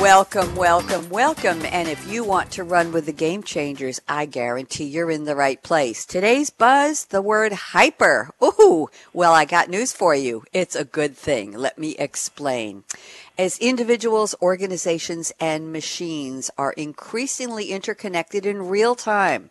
Welcome, welcome, welcome. And if you want to run with the game changers, I guarantee you're in the right place. Today's buzz, the word hyper. Ooh, well, I got news for you. It's a good thing. Let me explain. As individuals, organizations, and machines are increasingly interconnected in real time,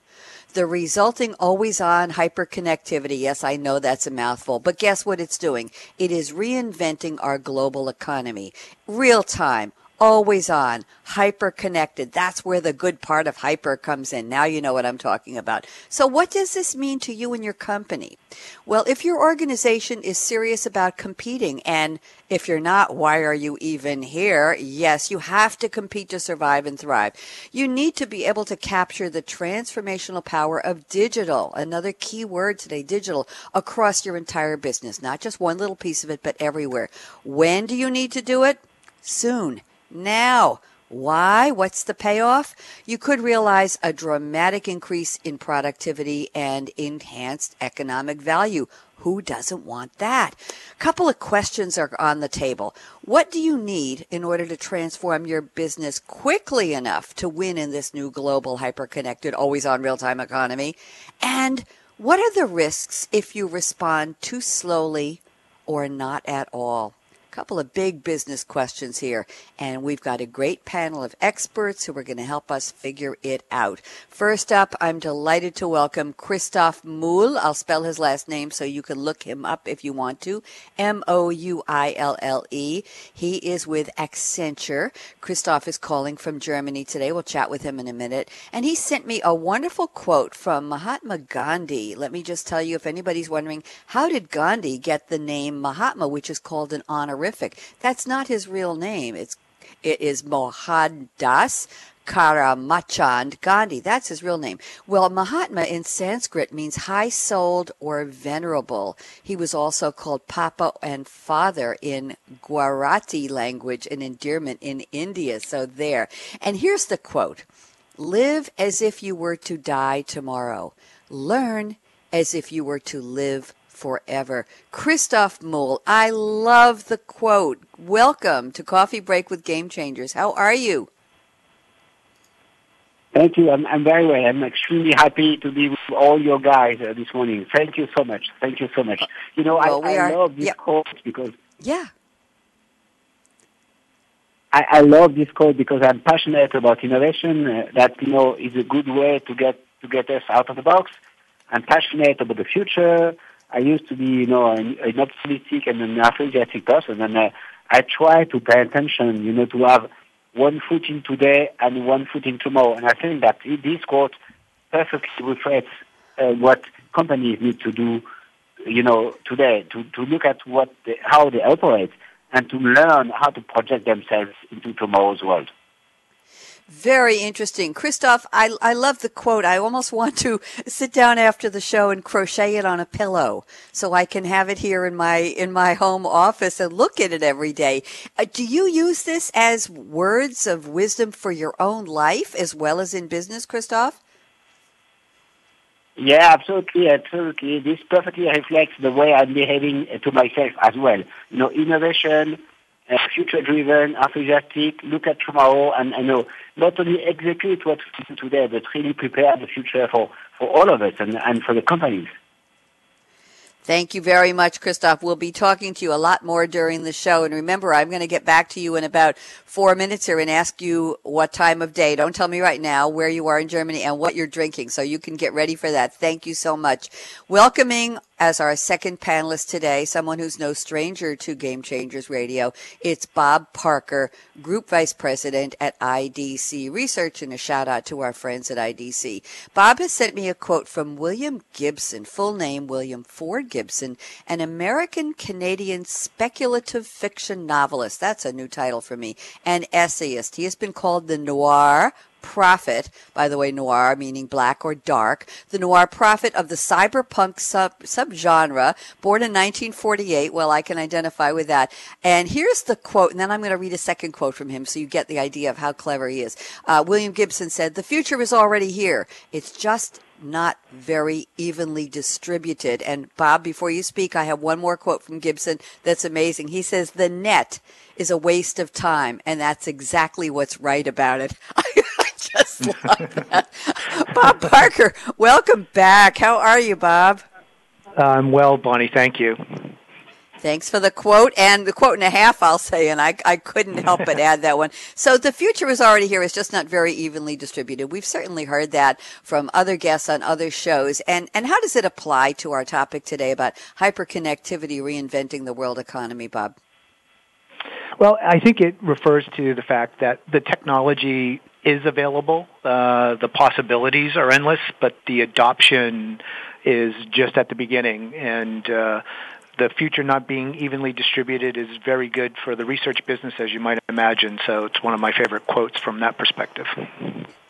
the resulting always on hyperconnectivity. Yes, I know that's a mouthful, but guess what it's doing? It is reinventing our global economy. Real time always on, hyper connected. That's where the good part of hyper comes in. Now you know what I'm talking about. So what does this mean to you and your company? Well, if your organization is serious about competing and if you're not, why are you even here? Yes, you have to compete to survive and thrive. You need to be able to capture the transformational power of digital. Another key word today, digital, across your entire business, not just one little piece of it, but everywhere. When do you need to do it? Soon now. Why? What's the payoff? You could realize a dramatic increase in productivity and enhanced economic value. Who doesn't want that? A couple of questions are on the table. What do you need in order to transform your business quickly enough to win in this new global hyper-connected, always on real-time economy? And what are the risks if you respond too slowly or not at all? Couple of big business questions here, and we've got a great panel of experts who are going to help us figure it out. First up, I'm delighted to welcome Christoph Mouille. I'll spell his last name so you can look him up if you want to. M O U I L L E. He is with Accenture. Christoph is calling from Germany today. We'll chat with him in a minute. And he sent me a wonderful quote from Mahatma Gandhi. Let me just tell you, if anybody's wondering, how did Gandhi get the name Mahatma, which is called an honorific? That's not his real name. It's it is Mohandas Karamchand Gandhi. That's his real name. Well, Mahatma in Sanskrit means high souled or venerable. He was also called Papa and Father in Gujarati language, an endearment in India. So there. And here's the quote Live as if you were to die tomorrow. Learn as if you were to live forever. Christoph Mouille, I love the quote. Welcome to Coffee Break with Game Changers. How are you? Thank you. I'm, I'm very well. I'm extremely happy to be with all your guys uh, this morning. Thank you so much. Thank you so much. You know, well, I, I are, love this yeah. quote because yeah. I, I love this quote because I'm passionate about innovation. Uh, that you know is a good way to get to get us out of the box. I'm passionate about the future. I used to be, you know, an, an optimistic and an enthusiastic person, and uh, I try to pay attention, you know, to have one foot in today and one foot in tomorrow. And I think that this quote perfectly reflects uh, what companies need to do, you know, today to, to look at what they, how they operate and to learn how to project themselves into tomorrow's world. Very interesting. Christoph, I, I love the quote. I almost want to sit down after the show and crochet it on a pillow so I can have it here in my, in my home office and look at it every day. Uh, do you use this as words of wisdom for your own life as well as in business, Christoph? Yeah, absolutely, absolutely. This perfectly reflects the way I'm behaving to myself as well. You know, innovation, uh, future-driven, enthusiastic, look at tomorrow, and you know not only execute what we do today, but really prepare the future for, for all of us and, and for the companies. Thank you very much, Christoph. We'll be talking to you a lot more during the show. And remember, I'm going to get back to you in about four minutes here and ask you what time of day. Don't tell me right now where you are in Germany and what you're drinking so you can get ready for that. Thank you so much. Welcoming as our second panelist today, someone who's no stranger to Game Changers Radio. It's Bob Parker, Group Vice President at IDC Research, and a shout out to our friends at IDC. Bob has sent me a quote from William Gibson, full name William Ford Gibson, an American Canadian speculative fiction novelist. That's a new title for me. An essayist. He has been called the noir prophet, by the way, noir meaning black or dark, the noir prophet of the cyberpunk sub subgenre, born in 1948. Well, I can identify with that. And here's the quote, and then I'm going to read a second quote from him so you get the idea of how clever he is. Uh, William Gibson said, "The future is already here. It's just." Not very evenly distributed. And Bob, before you speak, I have one more quote from Gibson that's amazing. He says, The net is a waste of time. And that's exactly what's right about it. just love that. Bob Parker, welcome back. How are you, Bob? I'm well, Bonnie. Thank you. Thanks for the quote and the quote and a half, I'll say, and I, I couldn't help but add that one. So the future is already here. It's just not very evenly distributed. We've certainly heard that from other guests on other shows. And, and how does it apply to our topic today about hyperconnectivity reinventing the world economy, Bob? Well, I think it refers to the fact that the technology is available. Uh, the possibilities are endless, but the adoption is just at the beginning. And uh, the future not being evenly distributed is very good for the research business, as you might imagine. So it's one of my favorite quotes from that perspective.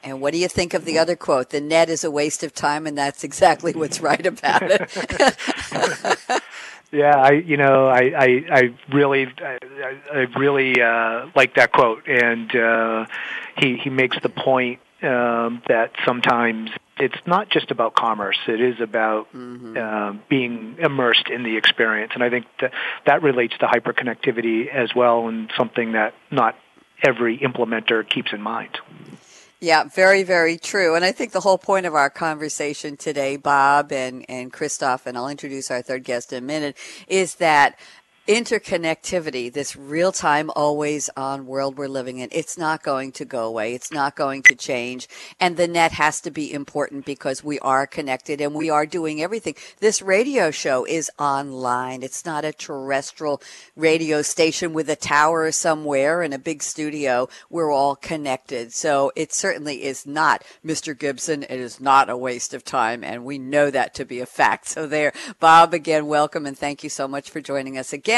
And what do you think of the other quote? The net is a waste of time, and that's exactly what's right about it. Yeah, I you know I I, I really I, I really uh, like that quote, and uh, he he makes the point um, that sometimes it's not just about commerce; it is about mm-hmm. uh, being immersed in the experience, and I think that that relates to hyperconnectivity as well, and something that not every implementer keeps in mind. Yeah, very, very true. And I think the whole point of our conversation today, Bob and, and Christoph, and I'll introduce our third guest in a minute, is that interconnectivity, this real time, always on world we're living in, it's not going to go away. It's not going to change. And the net has to be important because we are connected and we are doing everything. This radio show is online. It's not a terrestrial radio station with a tower somewhere and a big studio. We're all connected. So it certainly is not, Mr. Gibson, it is not a waste of time. And we know that to be a fact. So there, Bob, again, welcome and thank you so much for joining us again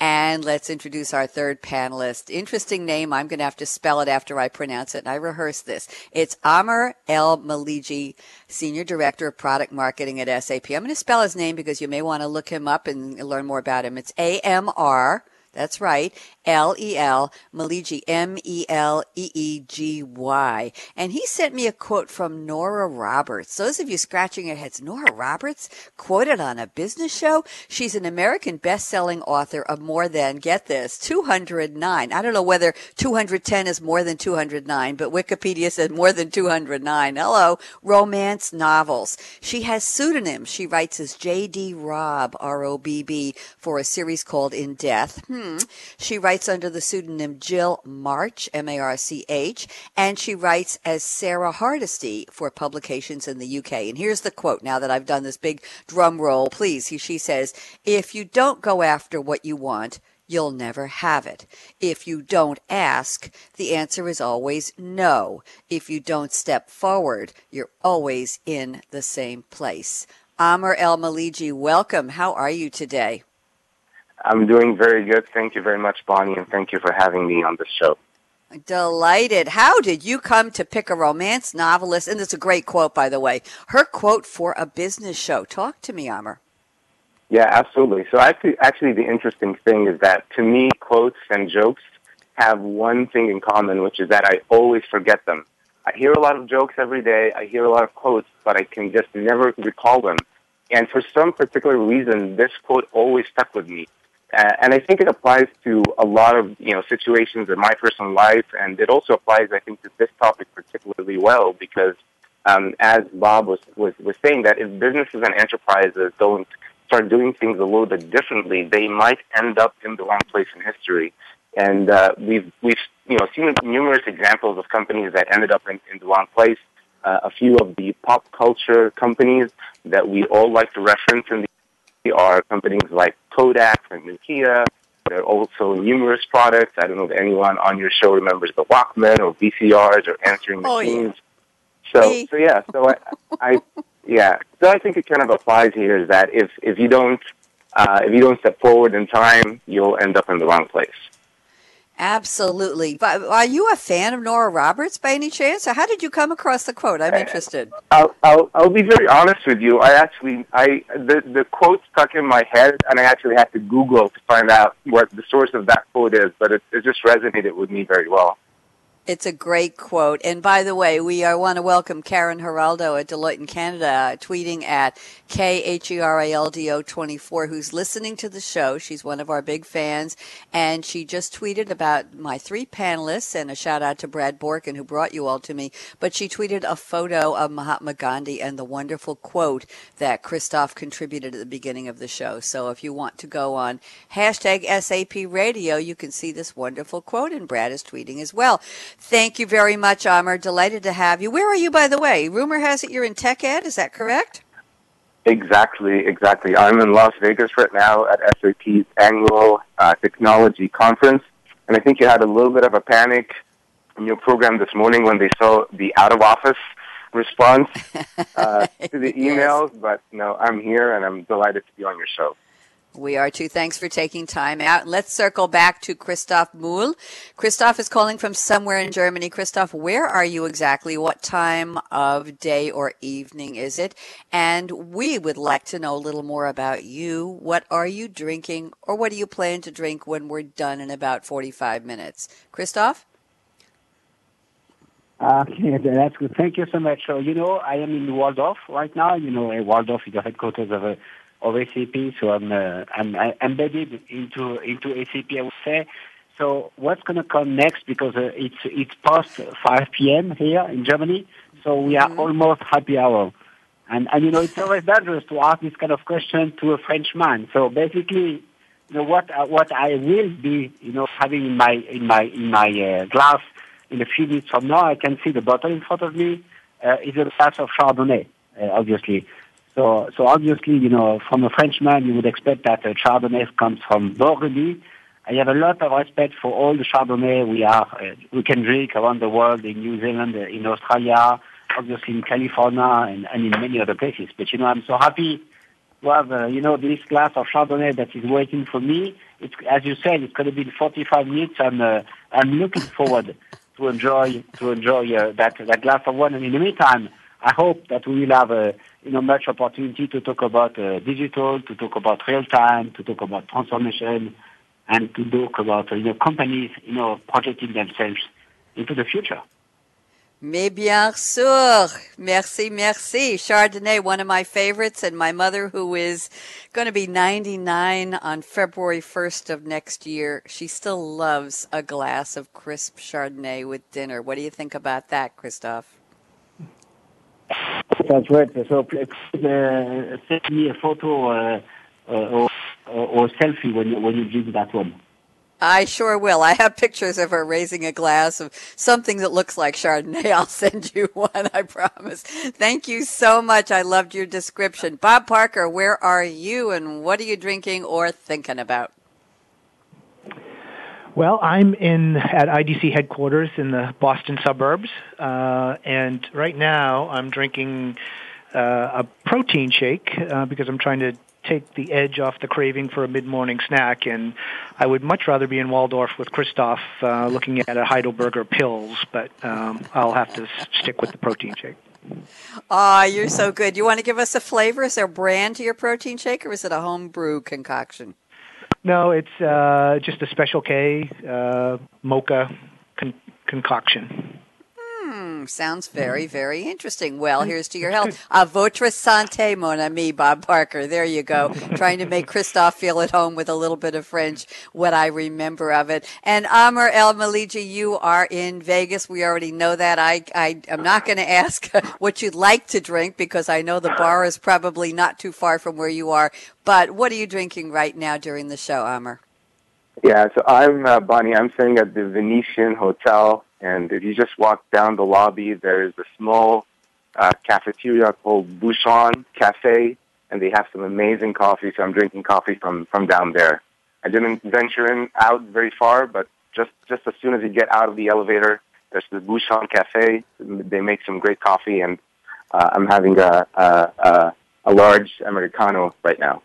And let's introduce our third panelist. Interesting name. I'm going to have to spell it after I pronounce it. And I rehearse this. It's Amr El Meleegy, Senior Director of Product Marketing at SAP. I'm going to spell his name because you may want to look him up and learn more about him. It's A-M-R. That's right. L E L, Meleegy, M E L E E G Y. And he sent me a quote from Nora Roberts. Those of you scratching your heads, Nora Roberts quoted on a business show? She's an American best-selling author of more than, get this, 209. I don't know whether 210 is more than 209, but Wikipedia said more than 209. Hello, romance novels. She has pseudonyms. She writes as J.D. Robb, R-O-B-B, for a series called In Death. Hmm. She writes writes under the pseudonym Jill March, M-A-R-C-H, and she writes as Sarah Hardesty for publications in the UK. And here's the quote now that I've done this big drum roll. Please, she says, if you don't go after what you want, you'll never have it. If you don't ask, the answer is always no. If you don't step forward, you're always in the same place. Amr El Meleegy, welcome. How are you today? I'm doing very good. Thank you very much, Bonnie, and thank you for having me on the show. Delighted. How did you come to pick a romance novelist? And it's a great quote, by the way. Her quote for a business show. Talk to me, Amr. Yeah, absolutely. So actually, actually, the interesting thing is that to me, quotes and jokes have one thing in common, which is that I always forget them. I hear a lot of jokes every day. I hear a lot of quotes, but I can just never recall them. And for some particular reason, this quote always stuck with me. Uh, and I think it applies to a lot of you know situations in my personal life, and it also applies, I think, to this topic particularly well because, um, as Bob was, was was saying, that if businesses and enterprises don't start doing things a little bit differently, they might end up in the wrong place in history. And uh, we've we've you know seen numerous examples of companies that ended up in, in the wrong place. Uh, a few of the pop culture companies that we all like to reference in the are companies like Kodak and Nokia. There are also numerous products. I don't know if anyone on your show remembers the Walkman or VCRs or answering machines. Oh, yeah. So, so yeah, so I, I, yeah, so I think it kind of applies here is that if if you don't uh, if you don't step forward in time, you'll end up in the wrong place. Absolutely. But uh, are you a fan of Nora Roberts by any chance? Or how did you come across the quote? I'm interested. I'll, I'll, I'll be very honest with you. I actually, I the, the quote stuck in my head, and I actually had to Google to find out what the source of that quote is, but it, it just resonated with me very well. It's a great quote. And by the way, we uh, are, want to welcome Karen Geraldo at Deloitte in Canada, uh, tweeting at K-H-E-R-A-L-D-O 24, who's listening to the show. She's one of our big fans. And she just tweeted about my three panelists and a shout out to Brad Borkin, who brought you all to me. But she tweeted a photo of Mahatma Gandhi and the wonderful quote that Christoph contributed at the beginning of the show. So if you want to go on hashtag SAP radio, you can see this wonderful quote. And Brad is tweeting as well. Thank you very much, Amr. Delighted to have you. Where are you, by the way? Rumor has it you're in Tech Ed. Is that correct? Exactly, exactly. I'm in Las Vegas right now at SAP's annual uh, technology conference, and I think you had a little bit of a panic in your program this morning when they saw the out of office response uh, to the emails. yes. But no, I'm here and I'm delighted to be on your show. We are too. Thanks for taking time out. Let's circle back to Christoph Mouille. Christoph is calling from somewhere in Germany. Christoph, where are you exactly? What time of day or evening is it? And we would like to know a little more about you. What are you drinking or what do you plan to drink when we're done in about 45 minutes? Christoph? Okay, that's good. Thank you so much. So, you know, I am in Walldorf right now. You know, Walldorf is the headquarters of a of SAP. So I'm uh, I'm embedded into into SAP. I would say. So what's going to come next? Because uh, it's it's past 5 p.m. here in Germany, so we are mm-hmm. almost happy hour. And and you know it's always dangerous to ask this kind of question to a Frenchman. So basically, you know what uh, what I will be you know having in my in my in my uh, glass in a few minutes from now, I can see the bottle in front of me uh, is a glass of Chardonnay, uh, obviously. So, so obviously, you know, from a Frenchman, you would expect that uh, Chardonnay comes from Burgundy. I have a lot of respect for all the Chardonnay we are uh, we can drink around the world in New Zealand, uh, in Australia, obviously in California, and, and in many other places. But you know, I'm so happy to have uh, you know this glass of Chardonnay that is waiting for me. It's as you said, it's going to be 45 minutes. I'm uh, I'm looking forward to enjoy to enjoy uh, that that glass of wine. And in the meantime, I hope that we will have a you know, much opportunity to talk about uh, digital, to talk about real time, to talk about transformation, and to talk about you know companies you know projecting themselves into the future. Mais bien sûr. Merci, merci. Chardonnay, one of my favorites, and my mother, who is going to be 99 on February 1st of next year, she still loves a glass of crisp Chardonnay with dinner. What do you think about that, Christophe? That's right. So please uh, send me a photo uh, or, or selfie when you, when you drink that one. I sure will. I have pictures of her raising a glass of something that looks like Chardonnay. I'll send you one, I promise. Thank you so much. I loved your description. Bob Parker, where are you and what are you drinking or thinking about? Well, I'm in at IDC headquarters in the Boston suburbs, uh, and right now I'm drinking uh, a protein shake uh, because I'm trying to take the edge off the craving for a mid-morning snack, and I would much rather be in Walldorf with Christoph uh, looking at a Heidelberger Pils, but um, I'll have to stick with the protein shake. Ah, oh, you're so good. You want to give us a flavor? Is there a brand to your protein shake, or is it a home brew concoction? No, it's uh, just a Special K uh, mocha con- concoction. Hmm. Hmm, sounds very, very interesting. Well, here's to your health. A votre santé, mon ami, Bob Parker. There you go. Trying to make Christophe feel at home with a little bit of French, what I remember of it. And Amr El Meleegy, you are in Vegas. We already know that. I, I am not going to ask what you'd like to drink because I know the bar is probably not too far from where you are. But what are you drinking right now during the show, Amr? Yeah, so I'm uh, Bonnie. I'm staying at the Venetian Hotel, and if you just walk down the lobby, there is a small uh, cafeteria called Bouchon Cafe, and they have some amazing coffee. So I'm drinking coffee from from down there. I didn't venture in out very far, but just just as soon as you get out of the elevator, there's the Bouchon Cafe. They make some great coffee, and uh, I'm having a, a a a large americano right now.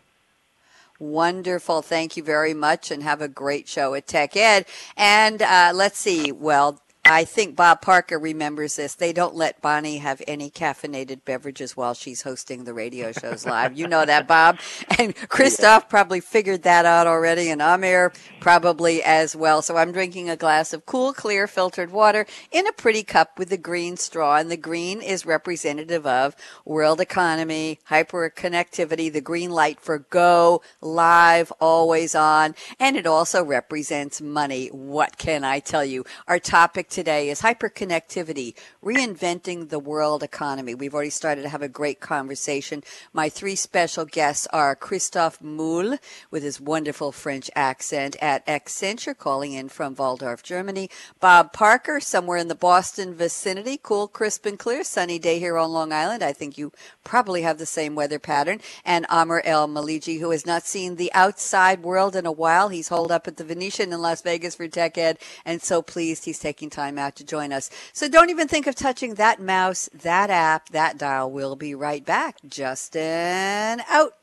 Wonderful. Thank you very much and have a great show at Tech Ed. And uh, let's see. Well, I think Bob Parker remembers this. They don't let Bonnie have any caffeinated beverages while she's hosting the radio shows live. You know that, Bob. And Christoph probably figured that out already, and Amir probably as well. So I'm drinking a glass of cool, clear, filtered water in a pretty cup with a green straw. And the green is representative of world economy, hyper connectivity, the green light for go, live, always on. And it also represents money. What can I tell you? Our topic today is hyperconnectivity, reinventing the world economy. We've already started to have a great conversation. My three special guests are Christophe Mouille with his wonderful French accent at Accenture, calling in from Walldorf, Germany. Bob Parker, somewhere in the Boston vicinity, cool, crisp, and clear. Sunny day here on Long Island. I think you probably have the same weather pattern. And Amr El Meleegy, who has not seen the outside world in a while. He's holed up at the Venetian in Las Vegas for Tech Ed, and so pleased he's taking time time out to join us. So don't even think of touching that mouse, that app, that dial. We'll be right back. Justin out.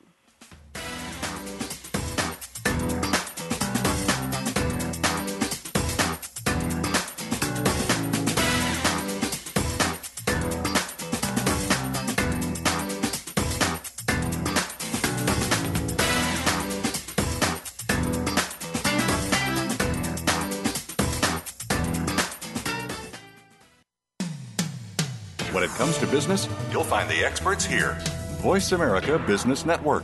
Business, you'll find the experts here. Voice America Business Network.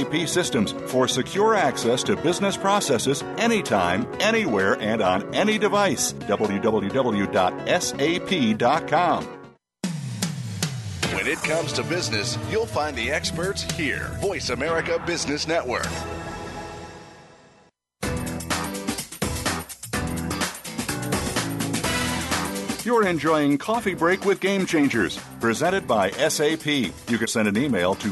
systems for secure access to business processes anytime, anywhere, and on any device. www.sap.com. When it comes to business, you'll find the experts here. Voice America Business Network. You're enjoying Coffee Break with Game Changers, presented by SAP. You can send an email to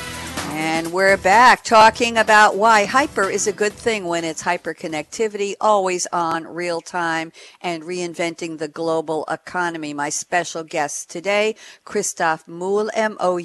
And we're back talking about why hyper is a good thing when it's hyperconnectivity, always on, real time, and reinventing the global economy. My special guest today, Christoph Mouille, M-O-U-I-L-L-E,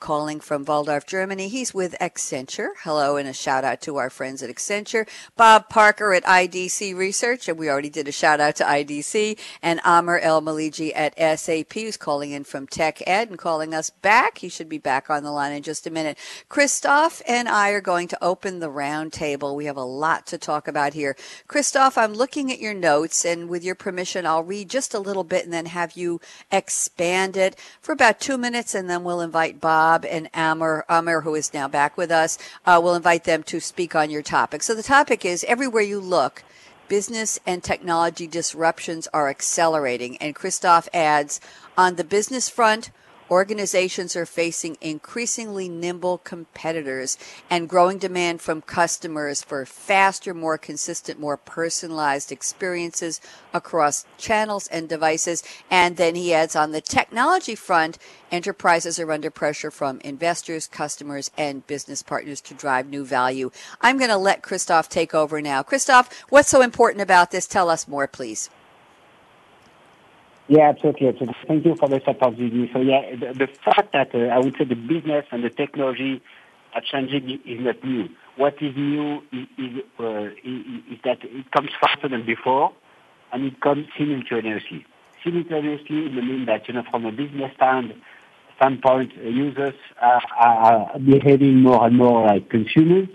calling from Walldorf, Germany. He's with Accenture. Hello, and a shout out to our friends at Accenture. Bob Parker at IDC Research, and we already did a shout out to IDC, and Amr El Meleegy at SAP, who's calling in from Tech Ed and calling us back. He should be back on the line in just a minute. Christoph and I are going to open the round table. We have a lot to talk about here. Christoph, I'm looking at your notes, and with your permission, I'll read just a little bit and then have you expand it for about two minutes, and then we'll invite Bob and Amr, Amr who is now back with us. Uh, we'll invite them to speak on your topic. So the topic is everywhere you look, business and technology disruptions are accelerating. And Christoph adds, on the business front, organizations are facing increasingly nimble competitors and growing demand from customers for faster, more consistent, more personalized experiences across channels and devices. And then he adds on the technology front, enterprises are under pressure from investors, customers, and business partners to drive new value. I'm going to let Christoph take over now. Christoph, what's so important about this? Tell us more, please. Yeah, absolutely. absolutely. Thank you for this opportunity. So yeah, the, the fact that uh, I would say the business and the technology are changing is not new. What is new is, is, uh, is that it comes faster than before, and it comes simultaneously. Simultaneously, it means that you know from a business stand, standpoint, uh, users are, are, behaving more and more like consumers.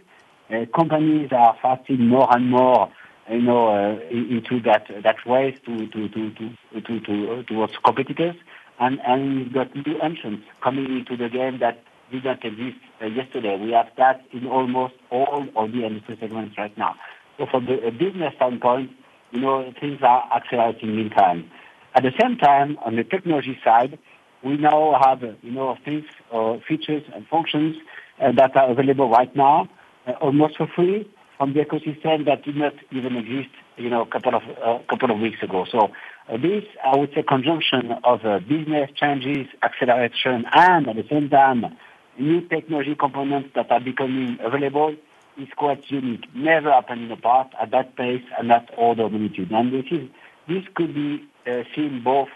Uh, companies are fasting more and more you know, uh, into that that ways to to to to to, to uh, towards competitors, and and we've got new entrants coming into the game that did not exist uh, yesterday. We have that in almost all of the industry segments right now. So from the business standpoint, you know, things are accelerating in time. At the same time, on the technology side, we now have, you know, things, uh, features and functions uh, that are available right now, uh, almost for free, from the ecosystem that did not even exist, you know, a couple of uh, couple of weeks ago. So uh, this, I would say, conjunction of uh, business changes, acceleration, and at the same time, new technology components that are becoming available is quite unique. Never happened in the past at that pace and that order of magnitude. And this is this could be uh, seen both,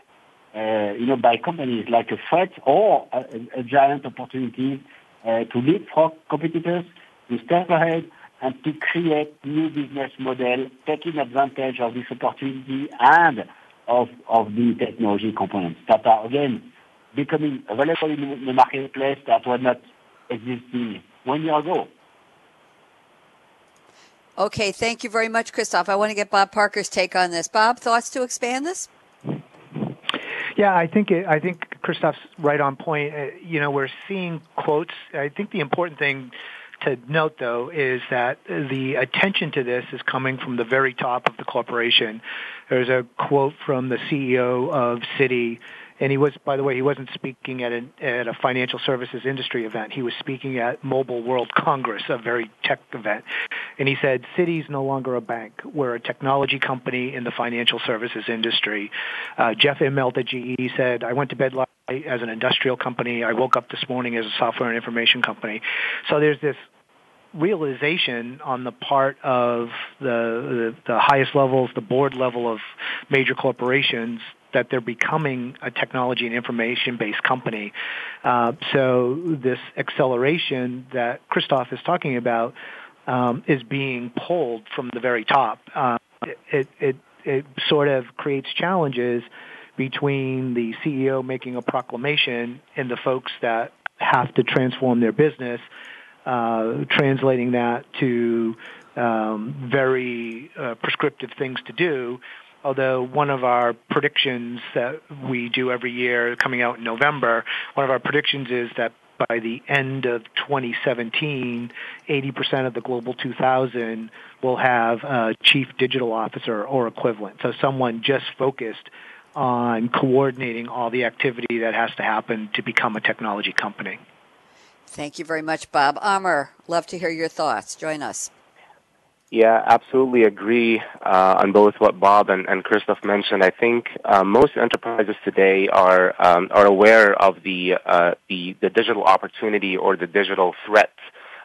uh, you know, by companies like a threat or a, a giant opportunity uh, to leapfrog competitors, to step ahead, and to create new business model, taking advantage of this opportunity and of, of the technology components that are, again, becoming available in the marketplace that were not existing one year ago. Okay, thank you very much, Christophe. I want to get Bob Parker's take on this. Bob, thoughts to expand this? Yeah, I think it, I think Christophe's right on point. Uh, you know, we're seeing quotes. I think the important thing to note, though, is that the attention to this is coming from the very top of the corporation. There's a quote from the CEO of Citi, and he was, by the way, he wasn't speaking at, an, at a financial services industry event. He was speaking at Mobile World Congress, a very tech event. And he said, Citi's no longer a bank. We're a technology company in the financial services industry. Uh, Jeff Immelt at GE said, I went to bed last as an industrial company. I woke up this morning as a software and information company. So there's this realization on the part of the, the, the highest levels, the board level of major corporations, that they're becoming a technology and information based company. Uh, so this acceleration that Christoph is talking about um, is being pulled from the very top. Uh, it, it, it sort of creates challenges between the CEO making a proclamation and the folks that have to transform their business, uh, translating that to um, very uh, prescriptive things to do. Although one of our predictions that we do every year, coming out in November, one of our predictions is that by the end of 2017, 80% of the Global 2000 will have a chief digital officer or equivalent. So someone just focused on coordinating all the activity that has to happen to become a technology company. Thank you very much, Bob. Amr, love to hear your thoughts. Join us. Yeah, absolutely agree uh, on both what Bob and, and Christophe mentioned. I think uh, most enterprises today are um, are aware of the, uh, the the digital opportunity or the digital threat.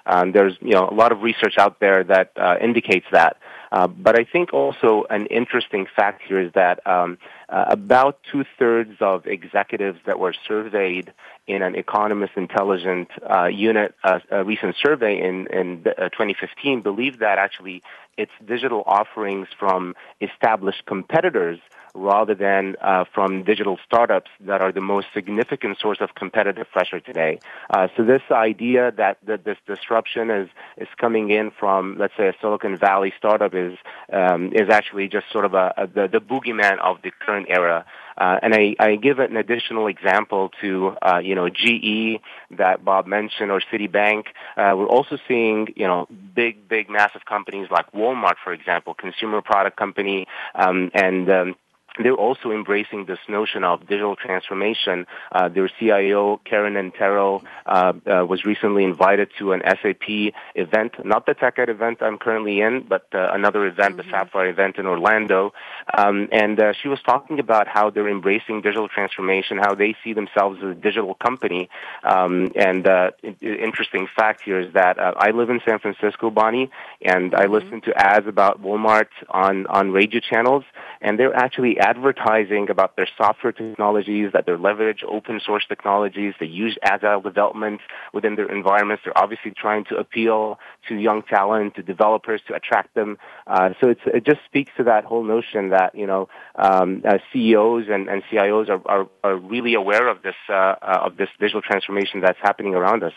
Um, there's you know a lot of research out there that uh, indicates that. Uh, but I think also an interesting fact here is that um, uh, about two thirds of executives that were surveyed in an Economist Intelligence uh, unit uh, a recent survey in, in uh, 2015 believe that actually it's digital offerings from established competitors rather than uh, from digital startups that are the most significant source of competitive pressure today. Uh, so this idea that, that this disruption is is coming in from, let's say, a Silicon Valley startup is um, is actually just sort of a, a the, the boogeyman of the current era. Uh, and I, I give an additional example to, uh, you know, GE that Bob mentioned or Citibank. Uh, we're also seeing, you know, big, big, massive companies like Walmart, for example, consumer product company, um, and um, they're also embracing this notion of digital transformation. Uh, their CIO, Karenann Terrell, uh, uh, was recently invited to an SAP event, not the TechEd event I'm currently in, but uh, another event, mm-hmm. the Sapphire event in Orlando. Um, and uh, she was talking about how they're embracing digital transformation, how they see themselves as a digital company. Um, and uh, interesting fact here is that I live in San Francisco, Bonnie, and I mm-hmm. listen to ads about Walmart on, on radio channels, and they're actually advertising about their software technologies, that they leverage open source technologies, they use agile development within their environments. They're obviously trying to appeal to young talent, to developers, to attract them. Uh, so it just speaks to that whole notion that you know um, uh, CEOs and, and CIOs are, are, are, really aware of this uh, uh, of this digital transformation that's happening around us.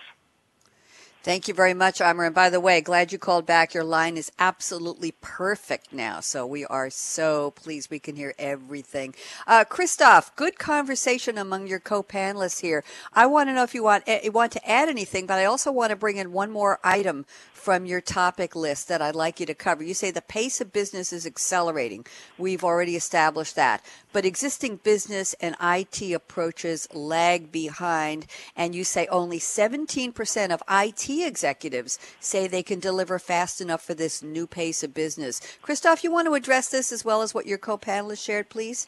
Thank you very much, Amr. And by the way, glad you called back. Your line is absolutely perfect now. So we are so pleased we can hear everything. Uh, Christoph, good conversation among your co-panelists here. I want to know if you want, eh, want to add anything, but I also want to bring in one more item from your topic list that I'd like you to cover. You say the pace of business is accelerating. We've already established that. But existing business and IT approaches lag behind, and you say only 17% of IT executives say they can deliver fast enough for this new pace of business. Christoph, you want to address this as well as what your co panelists shared, please?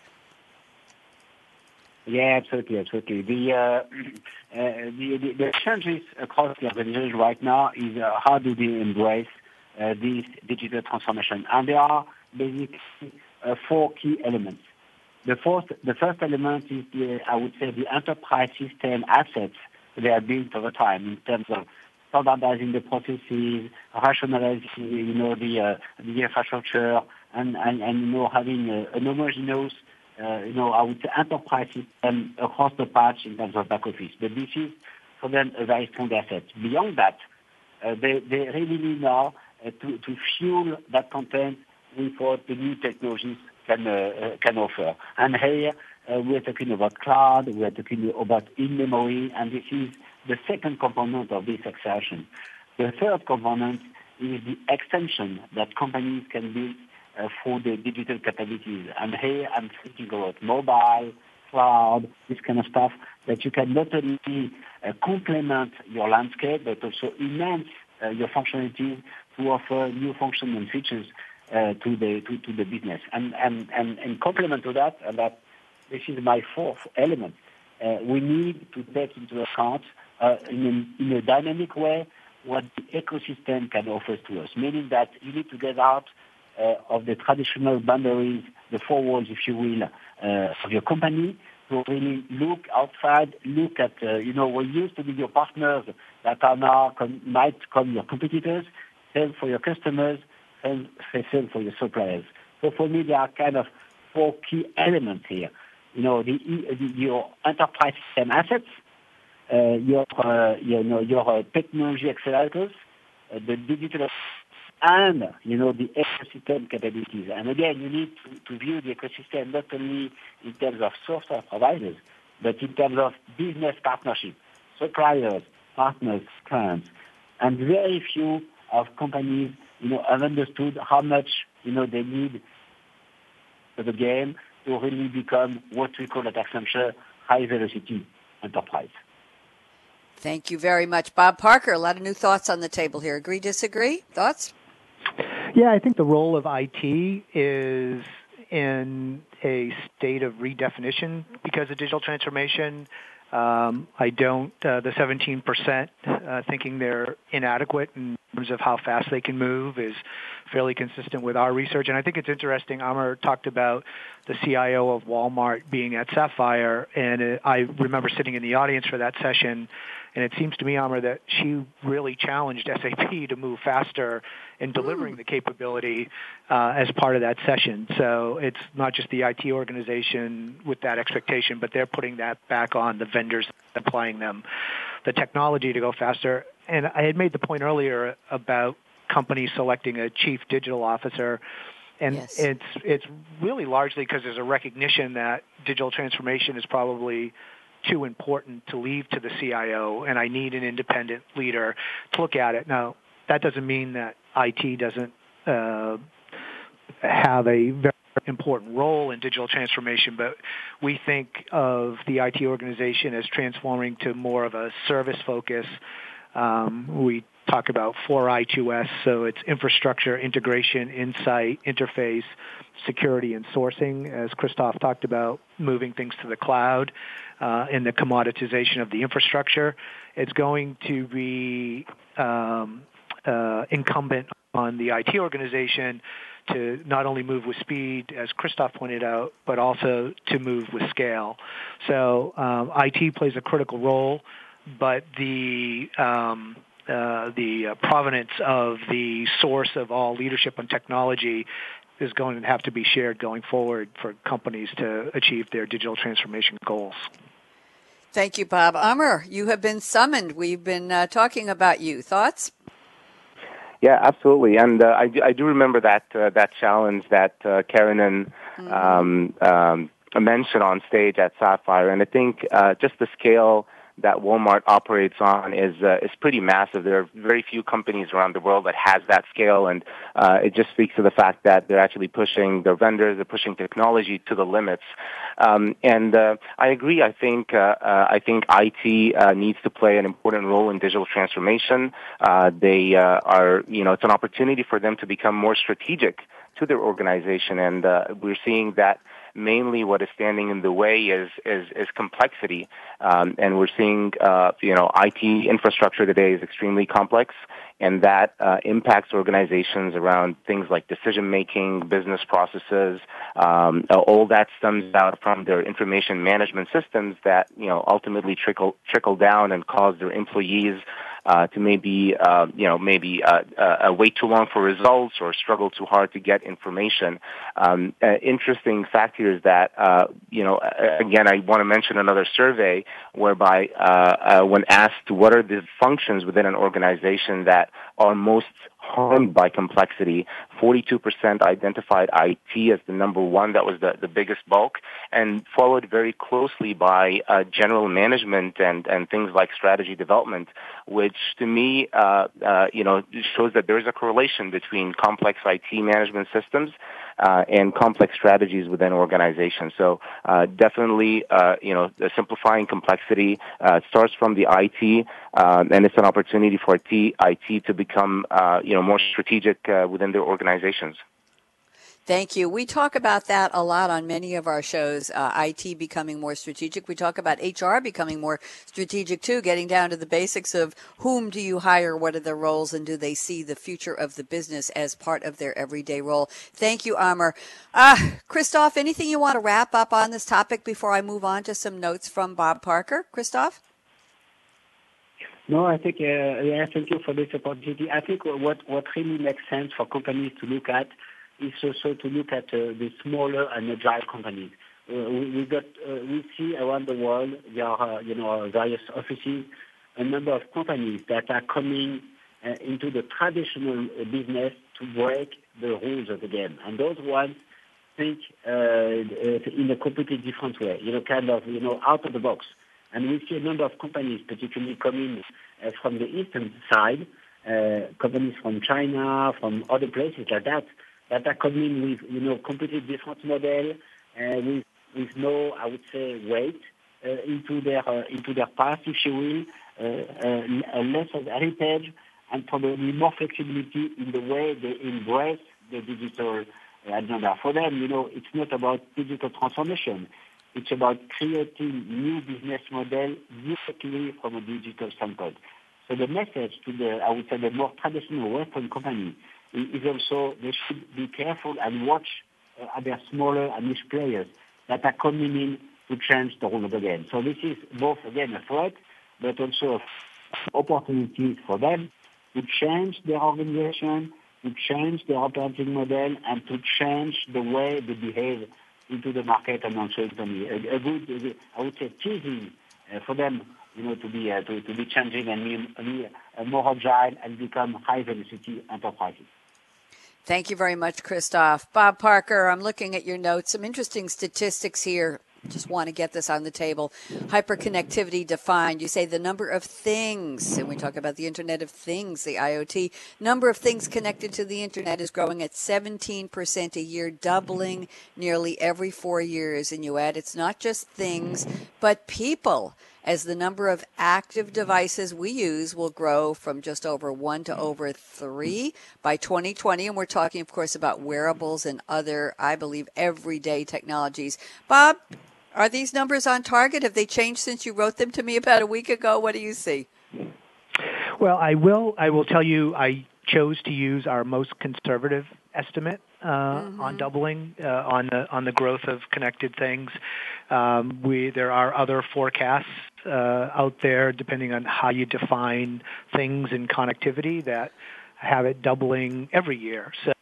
Yeah, absolutely, absolutely. The, uh, uh, the, the, the challenges across the organization right now is uh, how do they embrace uh, this digital transformation? And there are basically uh, four key elements. The first, the first element is the, I would say, the enterprise system assets they are built over time in terms of standardizing the processes, rationalizing, you know, the uh, the infrastructure, and, and, and you know having a, an homogeneous uh, you know, I would say enterprise system across the patch in terms of back office. But this is for them a very strong asset. Beyond that, uh, they, they really need now uh, to, to fuel that content with the new technologies can, uh, uh, can offer. And here uh, we're talking about cloud, we're talking about in-memory, and this is the second component of this acceleration. The third component is the extension that companies can build uh, for their digital capabilities. And here I'm thinking about mobile, cloud, this kind of stuff that you can not only uh, complement your landscape, but also enhance uh, your functionality to offer new functions and features uh, to the to, to, the business. And and and, and complement to that, and that this is my fourth element. Uh, we need to take into account uh, in, a, in a dynamic way what the ecosystem can offer to us, meaning that you need to get out uh, of the traditional boundaries, the four walls, if you will, uh, of your company to really look outside, look at, uh, you know, what used to be your partners that are now com- might come your competitors, sell for your customers, and for the suppliers. So for me, there are kind of four key elements here. You know, the, the your enterprise system assets, uh, your, uh, you know, your uh, technology accelerators, uh, the digital and you know the ecosystem capabilities. And again, you need to, to view the ecosystem not only in terms of software providers, but in terms of business partnership, suppliers, partners, clients. And very few of companies, you know, have understood how much you know they need for the game to really become what we call at Accenture high velocity enterprise. Thank you very much, Bob Parker. A lot of new thoughts on the table here. Agree, disagree? Thoughts? Yeah, I think the role of IT is in a state of redefinition because of digital transformation. Um, I don't, uh, the 17% uh, thinking they're inadequate in terms of how fast they can move is fairly consistent with our research. And I think it's interesting. Amr talked about the CIO of Walmart being at Sapphire, and it, I remember sitting in the audience for that session and it seems to me, Amr, that she really challenged SAP to move faster in delivering the capability uh, as part of that session. So it's not just the IT organization with that expectation, but they're putting that back on the vendors applying them the technology to go faster. And I had made the point earlier about companies selecting a chief digital officer and yes. it's it's really largely because there's a recognition that digital transformation is probably too important to leave to the CIO, and I need an independent leader to look at it. Now, that doesn't mean that IT doesn't uh, have a very important role in digital transformation, but we think of the IT organization as transforming to more of a service focus. Um, we talk about 4I2S, so it's infrastructure, integration, insight, interface, security, and sourcing. As Christoph talked about, moving things to the cloud uh, and the commoditization of the infrastructure. It's going to be um, uh, incumbent on the IT organization to not only move with speed, as Christoph pointed out, but also to move with scale. So um, IT plays a critical role, but the um, uh, the uh, provenance of the source of all leadership and technology is going to have to be shared going forward for companies to achieve their digital transformation goals. Thank you, Bob. Amr, you have been summoned. We've been uh, talking about you. Thoughts? Yeah, absolutely. And uh, I, do, I do remember that uh, that challenge that uh, Karen mm-hmm. um, um, mentioned on stage at Sapphire, and I think uh, just the scale that Walmart operates on is uh, is pretty massive. There are very few companies around the world that has that scale, and uh, it just speaks to the fact that they're actually pushing their vendors, they're pushing technology to the limits. Um, and uh, I agree. I think uh, uh, I think IT uh, needs to play an important role in digital transformation. Uh, they uh, are, you know, it's an opportunity for them to become more strategic to their organization, and uh, we're seeing that mainly what is standing in the way is is, is complexity, um, and we're seeing uh, you know IT infrastructure today is extremely complex, and that uh, impacts organizations around things like decision making, business processes. Um, all that stems out from their information management systems that you know ultimately trickle trickle down and cause their employees uh, to maybe uh, you know maybe uh, uh, wait too long for results or struggle too hard to get information. Um, uh, interesting fact here is that uh, you know again I want to mention another survey whereby uh, uh, when asked what are the functions within an organization that are most harmed by complexity. 42% identified IT as the number one. That was the, the biggest bulk and followed very closely by uh, general management and, and things like strategy development, which to me, uh, uh, you know, shows that there is a correlation between complex IT management systems uh, and complex strategies within organizations. So uh, definitely, uh, you know, simplifying complexity uh, starts from the IT, um, and it's an opportunity for IT, IT to become, uh, you know, more strategic uh, within their organizations. Thank you. We talk about that a lot on many of our shows. Uh, IT becoming more strategic. We talk about HR becoming more strategic too, getting down to the basics of whom do you hire, what are their roles, and do they see the future of the business as part of their everyday role. Thank you, Amr. Uh, Christophe, anything you want to wrap up on this topic before I move on to some notes from Bob Parker? Christoph? No, I think, uh, yeah, thank you for this opportunity. I think what, what really makes sense for companies to look at is also to look at uh, the smaller and agile companies. Uh, we, got uh, we see around the world there are you know various offices, a number of companies that are coming into the traditional business to break the rules of the game, and those ones think in a completely different way, you know, kind of, you know, out of the box. And we see a number of companies, particularly coming from the eastern side, companies from China, from other places like that, that are coming with, you know, completely different model, uh, with, with no, I would say, weight uh, into their uh, into their past, if you will, uh, uh, less of heritage, and probably more flexibility in the way they embrace the digital agenda. For them, you know, it's not about digital transformation. It's about creating new business model directly from a digital standpoint. So the message to the, I would say, the more traditional Western company is also they should be careful and watch uh, other smaller and niche players that are coming in to change the rule of the game. So this is both, again, a threat, but also opportunities for them to change their organization, to change their operating model, and to change the way they behave into the market and also internally. A, a good, I would say, teasing uh, for them, you know, to be uh, to, to be changing and be, be more agile and become high velocity enterprises. Thank you very much, Christoph. Bob Parker, I'm looking at your notes. Some interesting statistics here just want to get this on the table. Hyperconnectivity defined. You say the number of things, and we talk about the Internet of Things, the IoT. Number of things connected to the Internet is growing at 17% a year, doubling nearly every four years. And you add it's not just things, but people as the number of active devices we use will grow from just over one to over three by 2020. And we're talking, of course, about wearables and other, I believe, everyday technologies. Bob, are these numbers on target? Have they changed since you wrote them to me about a week ago? What do you see? Well, I will. I will tell you. I chose to use our most conservative estimate uh, mm-hmm. on doubling uh, on the on the growth of connected things. Um, we there are other forecasts uh, out there, depending on how you define things in connectivity, that have it doubling every year. So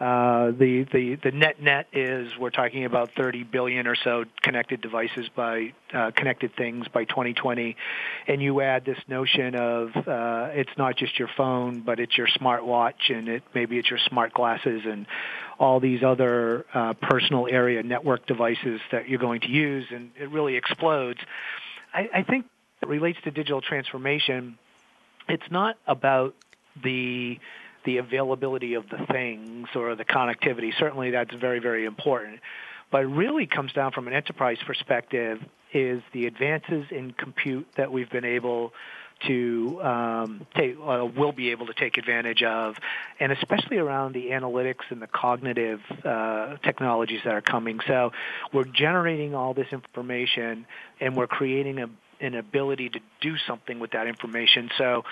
the, the, the net net is we're talking about 30 billion or so connected devices by uh, connected things by 2020, and you add this notion of uh, it's not just your phone, but it's your smartwatch, and it maybe it's your smart glasses, and all these other uh, personal area network devices that you're going to use, and it really explodes. I, I think it relates to digital transformation. It's not about the the availability of the things or the connectivity. Certainly that's very, very important. But really comes down from an enterprise perspective is the advances in compute that we've been able to um, take, uh, will be able to take advantage of, and especially around the analytics and the cognitive uh, technologies that are coming. So we're generating all this information, and we're creating a, an ability to do something with that information. So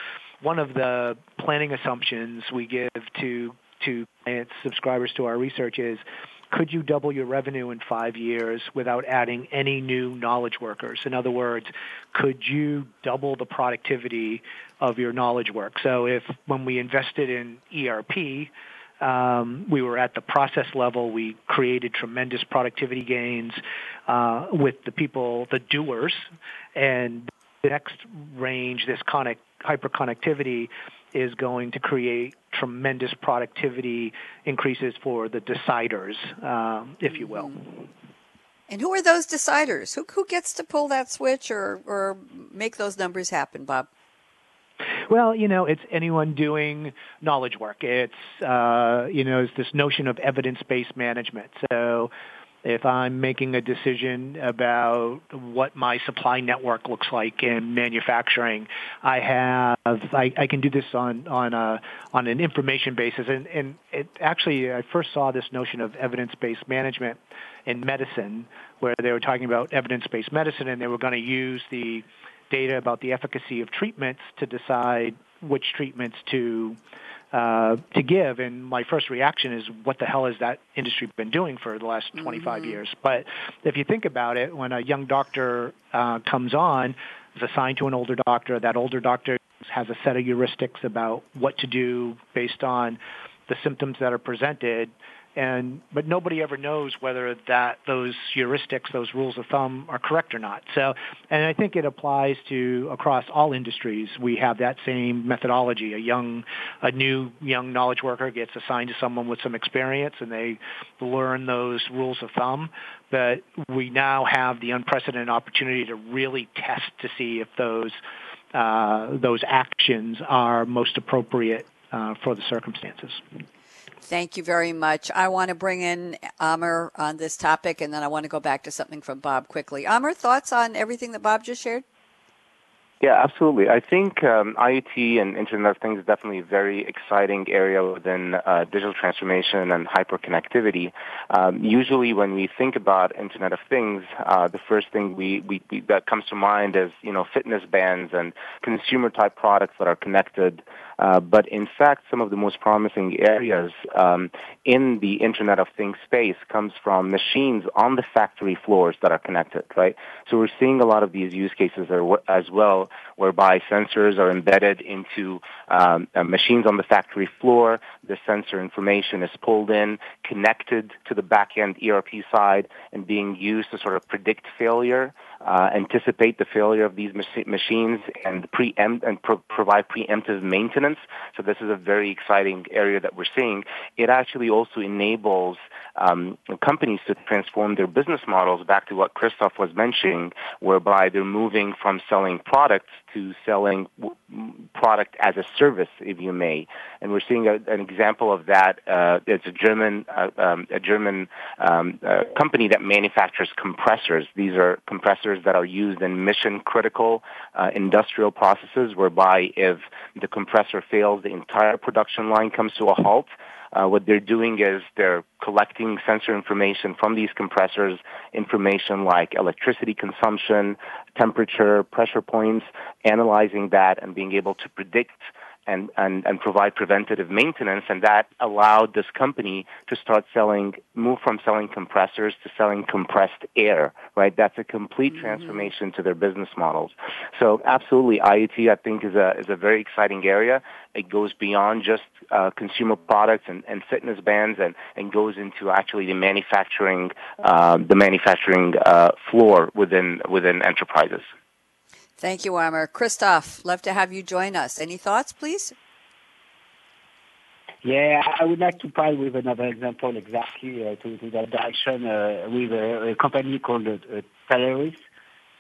one of the planning assumptions we give to to clients, subscribers to our research is could you double your revenue in five years without adding any new knowledge workers? In other words, could you double the productivity of your knowledge work? So if when we invested in ERP, um, we were at the process level. We created tremendous productivity gains uh, with the people, the doers, and the next range, this connect, hyperconnectivity is going to create tremendous productivity increases for the deciders, um, if you will. And who are those deciders? Who, who gets to pull that switch or, or make those numbers happen, Bob? Well, you know, it's anyone doing knowledge work. It's, uh, you know, it's this notion of evidence-based management. So if I'm making a decision about what my supply network looks like in manufacturing, I have I, I can do this on on a on an information basis, and and it actually I first saw this notion of evidence-based management in medicine, where they were talking about evidence-based medicine, and they were going to use the data about the efficacy of treatments to decide which treatments to uh, to give. And my first reaction is, what the hell has that industry been doing for the last 25 mm-hmm. years? But if you think about it, when a young doctor uh, comes on, is assigned to an older doctor, that older doctor has a set of heuristics about what to do based on the symptoms that are presented and but nobody ever knows whether that those heuristics, those rules of thumb, are correct or not. So, and I think it applies to across all industries. We have that same methodology. A young, a new young knowledge worker gets assigned to someone with some experience, and they learn those rules of thumb. But we now have the unprecedented opportunity to really test to see if those uh, those actions are most appropriate uh, for the circumstances. Thank you very much. I want to bring in Amr on this topic, and then I want to go back to something from Bob quickly. Amr, thoughts on everything that Bob just shared? Yeah, absolutely. I think um, IoT and Internet of Things is definitely a very exciting area within uh, digital transformation and hyperconnectivity. Um, usually, when we think about Internet of Things, uh, the first thing we, we, we, that comes to mind is you know fitness bands and consumer type products that are connected uh, but in fact, some of the most promising areas um, in the Internet of Things space comes from machines on the factory floors that are connected, right? So we're seeing a lot of these use cases as well, whereby sensors are embedded into um, uh, machines on the factory floor. The sensor information is pulled in, connected to the back-end ERP side, and being used to sort of predict failure uh, anticipate the failure of these mach- machines and preempt and pro- provide preemptive maintenance. So this is a very exciting area that we're seeing. It actually also enables um, companies to transform their business models back to what Christoph was mentioning, whereby they're moving from selling products to selling product as a service, if you may. And we're seeing a, an example of that. Uh, it's a German, uh, um, a German um, uh, company that manufactures compressors. These are compressors that are used in mission critical uh, industrial processes, whereby if the compressor fails, the entire production line comes to a halt. Uh, what they're doing is they're collecting sensor information from these compressors, information like electricity consumption, temperature, pressure points, analyzing that and being able to predict and, and, and provide preventative maintenance. And that allowed this company to start selling, move from selling compressors to selling compressed air, right? That's a complete mm-hmm. transformation to their business models. So absolutely, IoT, I think, is a, is a very exciting area. It goes beyond just uh, consumer products and, and fitness bands and, and goes into actually the manufacturing, uh, the manufacturing uh, floor within, within enterprises. Thank you, Amr. Christoph, love to have you join us. Any thoughts, please? Yeah, I would like to try with another example exactly uh, to, to, that direction uh, with a, a, company called uh.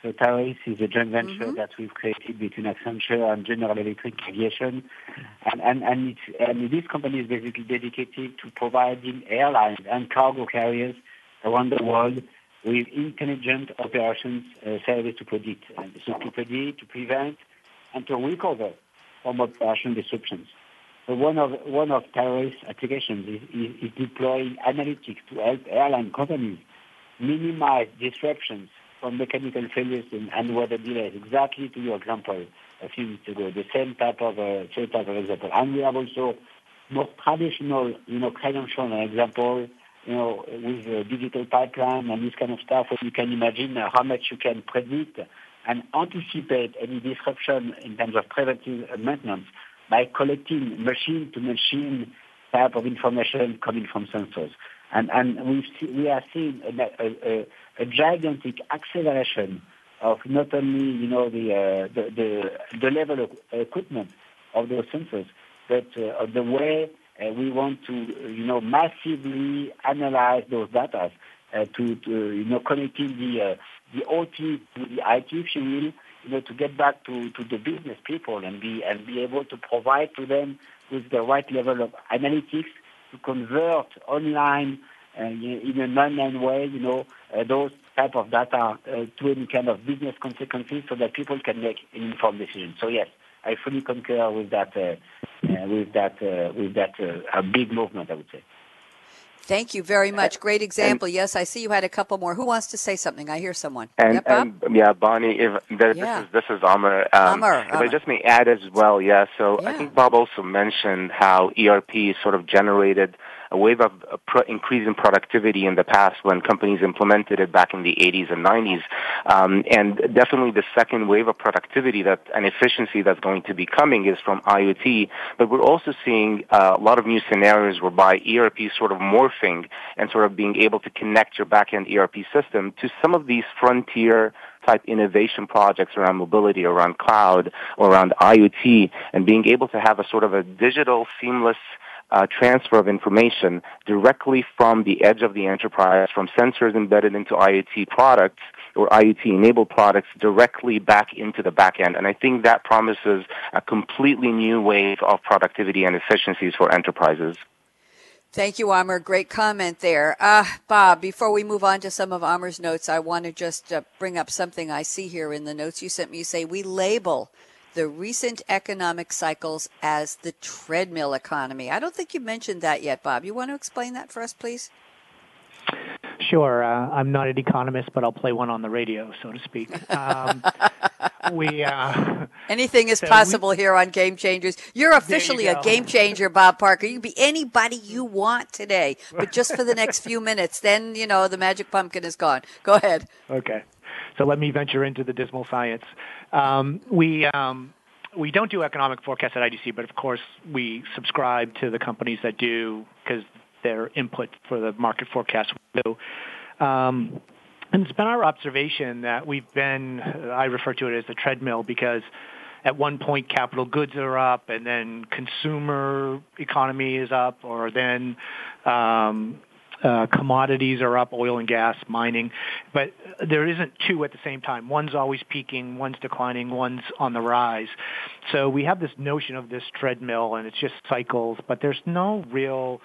So Taleris is a joint venture mm-hmm. that we've created between Accenture and General Electric Aviation. And, and, and, and this company is basically dedicated to providing airlines and cargo carriers around the world with intelligent operations uh, service to predict, and so to predict, to prevent, and to recover from operation disruptions. So one of one of Taleris applications is, is, is deploying analytics to help airline companies minimize disruptions from mechanical failures and, and weather delays. Exactly to your example a few minutes ago, the same type of uh, same type of example. And we have also more traditional, you know, credential example you know, with a digital pipeline and this kind of stuff, you can imagine how much you can predict and anticipate any disruption in terms of preventive maintenance by collecting machine-to-machine type of information coming from sensors. And, and see, we are seeing a, a, a, gigantic acceleration of not only, you know, the, uh, the, the, the, level of equipment of those sensors, but uh, of the way uh, we want to, you know, massively analyze those data uh, to, to, you know, connecting the uh, the OT to the IT, if you will, you know, to get back to, to the business people and be and be able to provide to them with the right level of analytics to convert online uh, in a non-line way, you know, uh, those type of data uh, to any kind of business consequences so that people can make an informed decision. So yes, I fully concur with that, uh, uh, with that, uh, with that a big movement, I would say. Thank you very much. Great example. And, yes, I see you had a couple more. Who wants to say something? I hear someone. And, yep, and yeah, Bonnie. If this yeah. is this is Amr. Um, Amr, If I just may add as well, yeah. So yeah. I think Bob also mentioned how ERP sort of generated a wave of pro- increasing productivity in the past when companies implemented it back in the 80s and 90s. Um, and definitely the second wave of productivity that and efficiency that's going to be coming is from IoT. But we're also seeing uh, a lot of new scenarios whereby ERP sort of morphing and sort of being able to connect your backend ERP system to some of these frontier type innovation projects around mobility, around cloud, around IoT, and being able to have a sort of a digital seamless uh, transfer of information directly from the edge of the enterprise, from sensors embedded into IoT products or IoT enabled products directly back into the back end. And I think that promises a completely new wave of productivity and efficiencies for enterprises. Thank you, Amr. Great comment there. Uh, Bob, before we move on to some of Amr's notes, I want to just uh, bring up something I see here in the notes you sent me. You say we label the recent economic cycles as the treadmill economy. I don't think you mentioned that yet, Bob. You want to explain that for us, please? Sure. Uh, I'm not an economist, but I'll play one on the radio, so to speak. Um, we uh, anything is so possible we, here on Game Changers. You're officially you a game changer, Bob Parker. You can be anybody you want today, but just for the next few minutes. Then you know the magic pumpkin is gone. Go ahead. Okay. So let me venture into the dismal science. Um, we um, we don't do economic forecasts at IDC, but of course we subscribe to the companies that do because their input for the market forecast we do. Um, And it's been our observation that we've been, I refer to it as the treadmill because at one point capital goods are up and then consumer economy is up or then um, uh, commodities are up, oil and gas, mining, but there isn't two at the same time. One's always peaking, one's declining, one's on the rise. So we have this notion of this treadmill and it's just cycles, but there's no real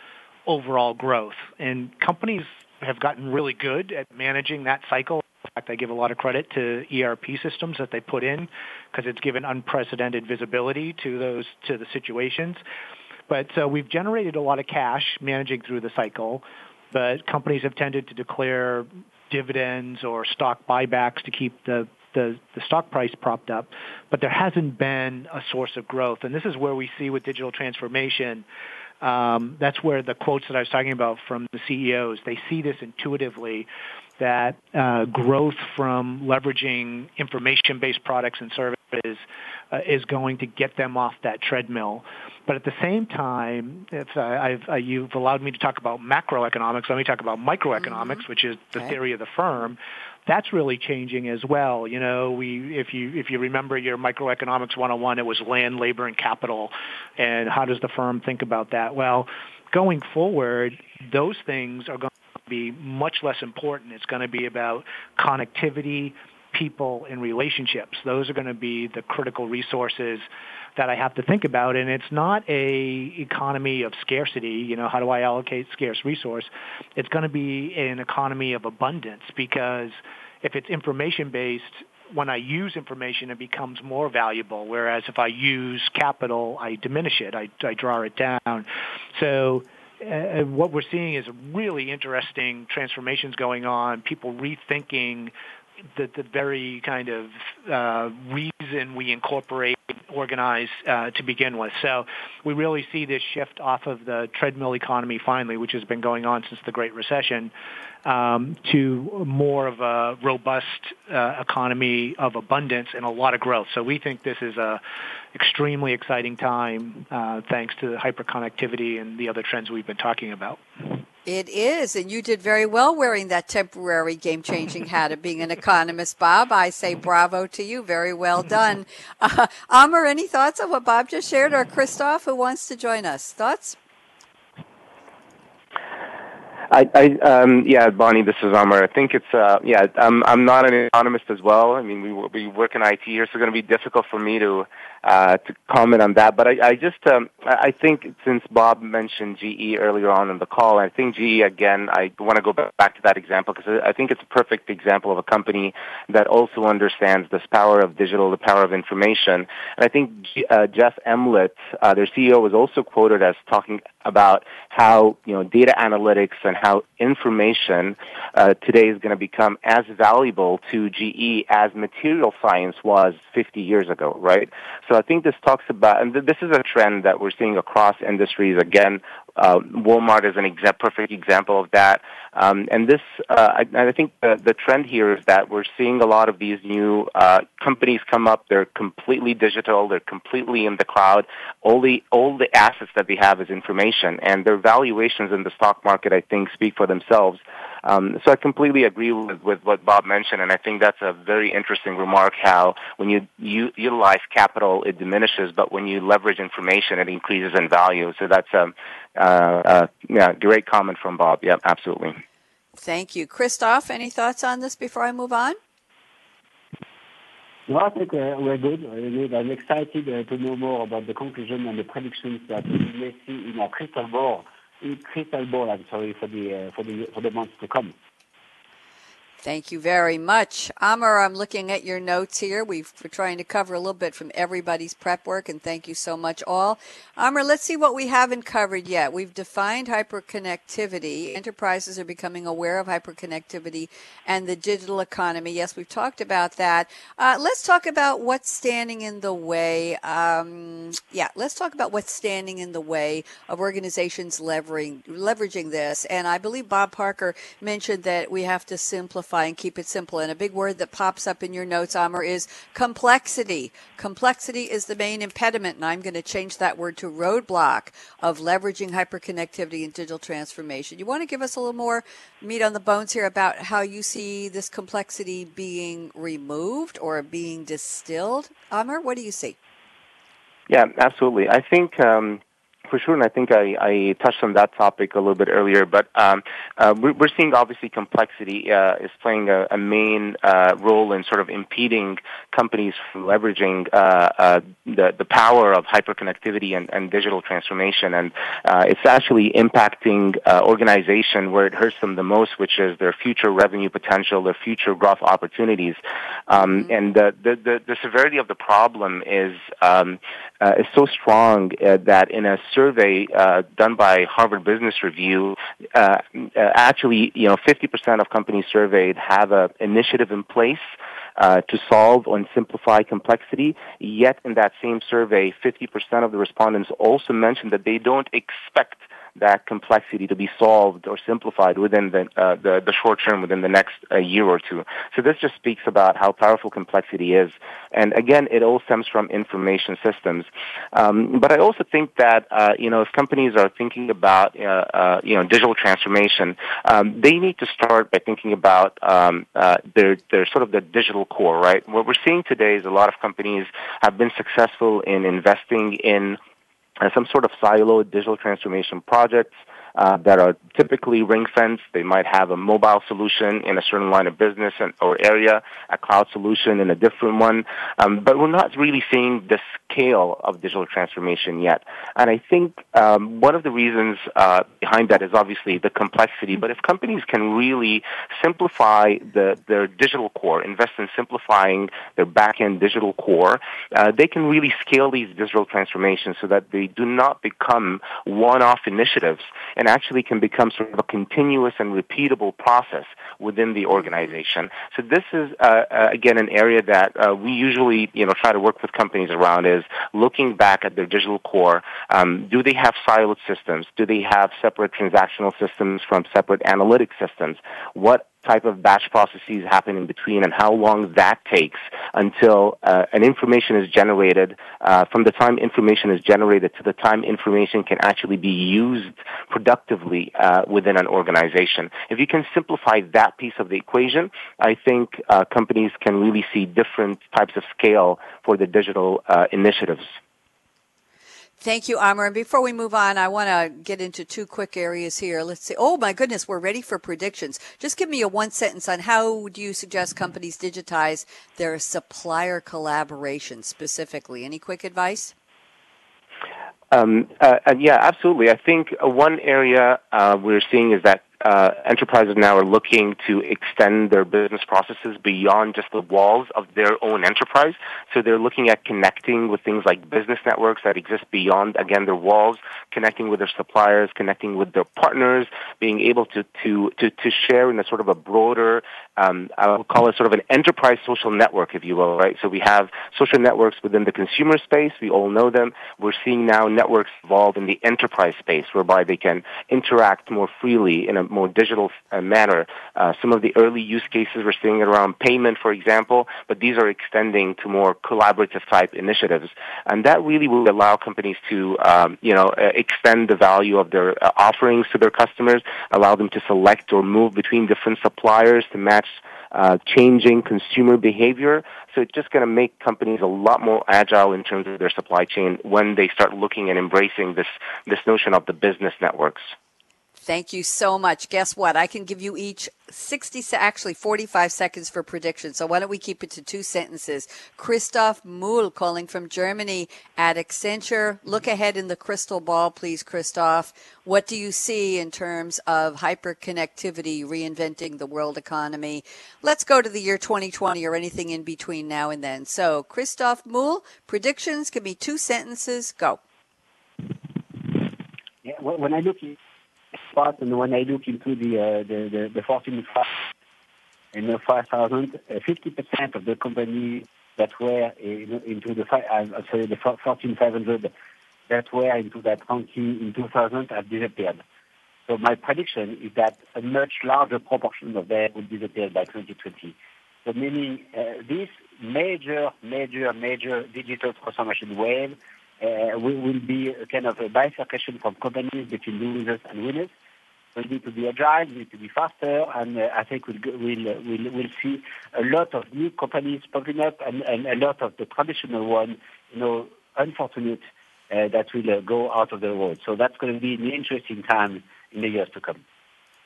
overall growth. And companies have gotten really good at managing that cycle. In fact, I give a lot of credit to ERP systems that they put in because it's given unprecedented visibility to those to the situations. But so we've generated a lot of cash managing through the cycle but companies have tended to declare dividends or stock buybacks to keep the, the, the stock price propped up, but there hasn't been a source of growth. And this is where we see with digital transformation, um, that's where the quotes that I was talking about from the CEOs, they see this intuitively that uh, growth from leveraging information-based products and services uh, is going to get them off that treadmill. But at the same time, if I, I've, uh, you've allowed me to talk about macroeconomics, let me talk about microeconomics, mm-hmm. which is the okay. theory of the firm. That's really changing as well. You know, we if you if you remember your microeconomics 101, it was land, labor, and capital, and how does the firm think about that? Well, going forward, those things are going to be much less important. It's going to be about connectivity, people, and relationships. Those are going to be the critical resources that I have to think about. And it's not a economy of scarcity. You know, how do I allocate scarce resource? It's going to be an economy of abundance because if it's information based, when I use information, it becomes more valuable. Whereas if I use capital, I diminish it. I, I draw it down. So uh, what we're seeing is really interesting transformations going on. People rethinking the, the very kind of uh, reason we incorporate organize uh, to begin with. So we really see this shift off of the treadmill economy finally, which has been going on since the Great Recession, um, to more of a robust uh, economy of abundance and a lot of growth. So we think this is a extremely exciting time uh, thanks to hyperconnectivity and the other trends we've been talking about. It is, and you did very well wearing that temporary game changing hat of being an economist, Bob. I say bravo to you. Very well done. Uh, Amr, any thoughts on what Bob just shared, or Christoph, who wants to join us? Thoughts? I, I um, yeah, Bonnie, this is Amr. I think it's, uh, yeah, I'm, I'm not an economist as well. I mean, we, we work in IT here, so it's going to be difficult for me to, uh, to comment on that. But I, I just, um, I think since Bob mentioned GE earlier on in the call, I think GE, again, I want to go back to that example because I think it's a perfect example of a company that also understands this power of digital, the power of information. And I think uh, Jeff Immelt, uh, their CEO, was also quoted as talking about how, you know, data analytics and how information uh, today is going to become as valuable to GE as material science was 50 years ago, right? So I think this talks about, and this is a trend that we're seeing across industries. Again, uh, Walmart is an perfect example of that. Um, and this, uh, I, I, think the, the trend here is that we're seeing a lot of these new uh, companies come up. They're completely digital. They're completely in the cloud. All the all the assets that they have is information, and their valuations in the stock market, I think, speak for themselves. Um, so I completely agree with, with what Bob mentioned, and I think that's a very interesting remark. How when you, you utilize capital, it diminishes, but when you leverage information, it increases in value. So that's a, uh, uh, yeah, great comment from Bob. Yep, absolutely. Thank you, Christoph. Any thoughts on this before I move on? No, I think uh, we're good. We're good. I'm excited uh, to know more about the conclusion and the predictions that we may see in our crystal ball In crystal ball, I'm sorry, for the, uh, for the, for the months to come. Thank you very much. Amr, I'm looking at your notes here. we are trying to cover a little bit from everybody's prep work, and thank you so much, all. Amr, let's see what we haven't covered yet. We've defined hyperconnectivity. Enterprises are becoming aware of hyperconnectivity and the digital economy. Yes, we've talked about that. Uh, let's talk about what's standing in the way. Um, yeah, let's talk about what's standing in the way of organizations leveraging, leveraging this. And I believe Bob Parker mentioned that we have to simplify simplify and keep it simple. And a big word that pops up in your notes, Amr, is complexity. Complexity is the main impediment, and I'm going to change that word to roadblock of leveraging hyperconnectivity and digital transformation. You want to give us a little more meat on the bones here about how you see this complexity being removed or being distilled? Amr, what do you see? Yeah, absolutely. I think um, for sure, and I think I, I, touched on that topic a little bit earlier. But um, uh, we're, we're, seeing obviously complexity uh, is playing a, a main uh, role in sort of impeding companies from leveraging uh, uh, the the power of hyperconnectivity and, and digital transformation, and uh, it's actually impacting organization where it hurts them the most, which is their future revenue potential, their future growth opportunities, um, mm-hmm. and the, the, the the severity of the problem is um, is so strong that in a survey uh, done by Harvard Business Review, uh, uh actually, you know, 50% of companies surveyed have an initiative in place uh, to solve and simplify complexity. Yet, in that same survey, 50% of the respondents also mentioned that they don't expect that complexity to be solved or simplified within the, uh, the, the, short term, within the next uh, year or two. So this just speaks about how powerful complexity is. And again, it all stems from information systems. Um, but I also think that, uh, you know, if companies are thinking about, uh, uh, you know, digital transformation, um, they need to start by thinking about um, uh, their, their sort of the digital core, right? What we're seeing today is a lot of companies have been successful in investing in some sort of siloed digital transformation projects uh, that are typically ring fenced. They might have a mobile solution in a certain line of business and, or area, a cloud solution in a different one. Um, but we're not really seeing the of digital transformation yet. And I think um, one of the reasons uh, behind that is obviously the complexity. But if companies can really simplify the, their digital core, invest in simplifying their back-end digital core, uh, they can really scale these digital transformations so that they do not become one-off initiatives. And and actually can become sort of a continuous and repeatable process within the organization. So this is uh, uh, again an area that uh, we usually you know try to work with companies around is looking back at their digital core. Um, do they have siloed systems? Do they have separate transactional systems from separate analytic systems? What type of batch processes happen in between and how long that takes until uh, an information is generated uh, from the time information is generated to the time information can actually be used productively uh, within an organization. If you can simplify that piece of the equation, I think uh, companies can really see different types of scale for the digital uh, initiatives. Thank you, Amr. And before we move on, I want to get into two quick areas here. Let's see. Oh my goodness, we're ready for predictions. Just give me a one sentence on how do you suggest companies digitize their supplier collaboration specifically? Any quick advice? Um, uh, yeah, absolutely. I think uh, one area uh, we're seeing is that uh, enterprises now are looking to extend their business processes beyond just the walls of their own enterprise. So they're looking at connecting with things like business networks that exist beyond, again, their walls, connecting with their suppliers, connecting with their partners, being able to, to, to, to share in a sort of a broader, um, I would call it sort of an enterprise social network, if you will, right? So we have social networks within the consumer space. We all know them. We're seeing now networks evolve in the enterprise space whereby they can interact more freely in a more digital uh, manner. Uh, some of the early use cases we're seeing around payment, for example, but these are extending to more collaborative type initiatives, and that really will allow companies to, um, you know, uh, extend the value of their uh, offerings to their customers, allow them to select or move between different suppliers to match uh, changing consumer behavior. So it's just going to make companies a lot more agile in terms of their supply chain when they start looking and embracing this this notion of the business networks. Thank you so much. Guess what? I can give you each 60, actually 45 seconds for prediction. So why don't we keep it to two sentences? Christoph Mouille calling from Germany at Accenture. Look ahead in the crystal ball, please, Christoph. What do you see in terms of hyperconnectivity reinventing the world economy? Let's go to the year 2020 or anything in between now and then. So Christoph Mouille, predictions can be two sentences. Go. Yeah, when I look spot, and when I look into the uh, the, the, the Fortune 5 and the 5,000, 50% of the company that were in, into the uh, sorry the Fortune 500 that were into that ranking in 2000 have disappeared. So my prediction is that a much larger proportion of them will disappear by 2020. So meaning uh, this major, major, major digital transformation wave uh, will, will, be a kind of a bifurcation from companies between losers and winners. We need to be agile, we need to be faster, and uh, I think we'll, we'll, we'll, we'll see a lot of new companies popping up and, and a lot of the traditional ones, you know, unfortunate uh, that will uh, go out of the world. So that's going to be an interesting time in the years to come.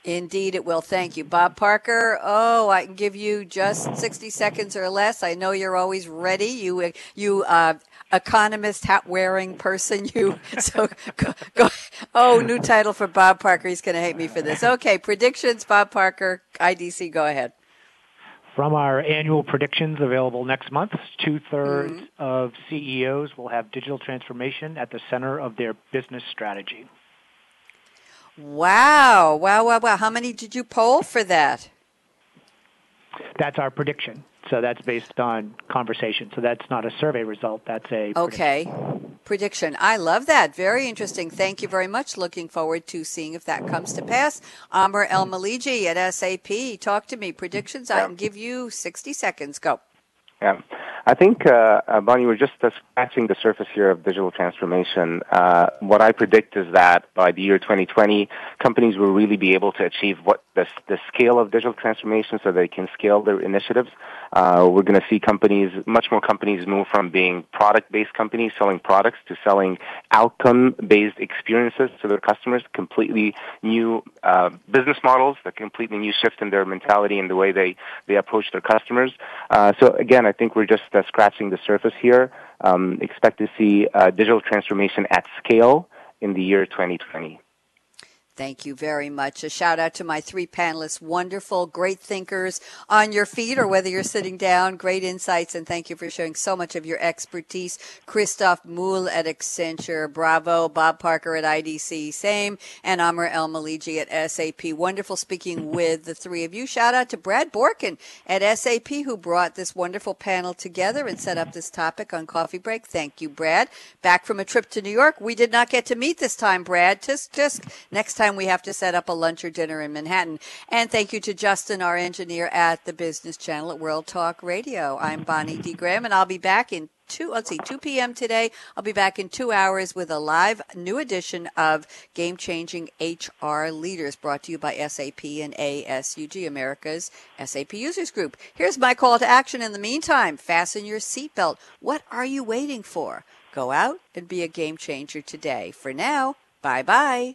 Indeed, it will. Thank you. Bob Parker. Oh, I can give you just 60 seconds or less. I know you're always ready. You, you, uh, economist hat wearing person. You, so go, go, Oh, new title for Bob Parker. He's going to hate me for this. Okay. Predictions, Bob Parker, IDC. Go ahead. From our annual predictions available next month, two thirds mm-hmm. of CEOs will have digital transformation at the center of their business strategy. Wow, wow, wow, wow. How many did you poll for that? That's our prediction. So that's based on conversation. So that's not a survey result. That's a okay prediction. prediction. I love that. Very interesting. Thank you very much. Looking forward to seeing if that comes to pass. Amr El Meleegy at SAP. Talk to me. Predictions. I can give you 60 seconds. Go. Yeah. I think, uh, uh, Bonnie, we're just scratching the surface here of digital transformation. Uh, what I predict is that by the year 2020, companies will really be able to achieve what the, the scale of digital transformation so they can scale their initiatives. Uh, we're going to see companies, much more companies move from being product-based companies selling products to selling outcome-based experiences to their customers, completely new uh, business models, a completely new shift in their mentality and the way they, they approach their customers. so again, I think we're just uh, scratching the surface here. Um, expect to see uh, digital transformation at scale in the year 2020. Thank you very much. A shout out to my three panelists. Wonderful, great thinkers on your feet or whether you're sitting down. Great insights and thank you for sharing so much of your expertise. Christoph Mouille at Accenture. Bravo. Bob Parker at IDC. Same. And Amr El at SAP. Wonderful speaking with the three of you. Shout out to Brad Borkin at SAP who brought this wonderful panel together and set up this topic on Coffee Break. Thank you, Brad. Back from a trip to New York. We did not get to meet this time, Brad. Just, just next time time we have to set up a lunch or dinner in Manhattan. And thank you to Justin, our engineer at the Business Channel at World Talk Radio. I'm Bonnie D. Graham, and I'll be back in two, let's see, 2 p.m. today. I'll be back in two hours with a live new edition of Game Changing HR Leaders brought to you by SAP and ASUG, America's SAP Users Group. Here's my call to action in the meantime. Fasten your seatbelt. What are you waiting for? Go out and be a game changer today. For now, bye bye.